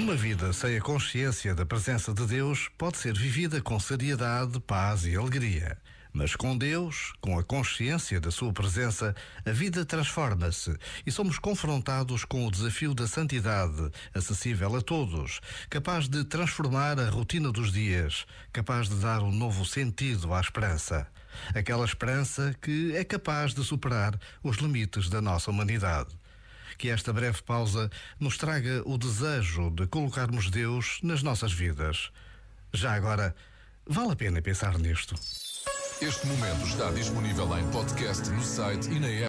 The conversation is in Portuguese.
Uma vida sem a consciência da presença de Deus pode ser vivida com seriedade, paz e alegria. Mas com Deus, com a consciência da Sua presença, a vida transforma-se e somos confrontados com o desafio da santidade, acessível a todos, capaz de transformar a rotina dos dias, capaz de dar um novo sentido à esperança. Aquela esperança que é capaz de superar os limites da nossa humanidade que esta breve pausa nos traga o desejo de colocarmos Deus nas nossas vidas. Já agora, vale a pena pensar nisto. Este momento está disponível em podcast no site e na app.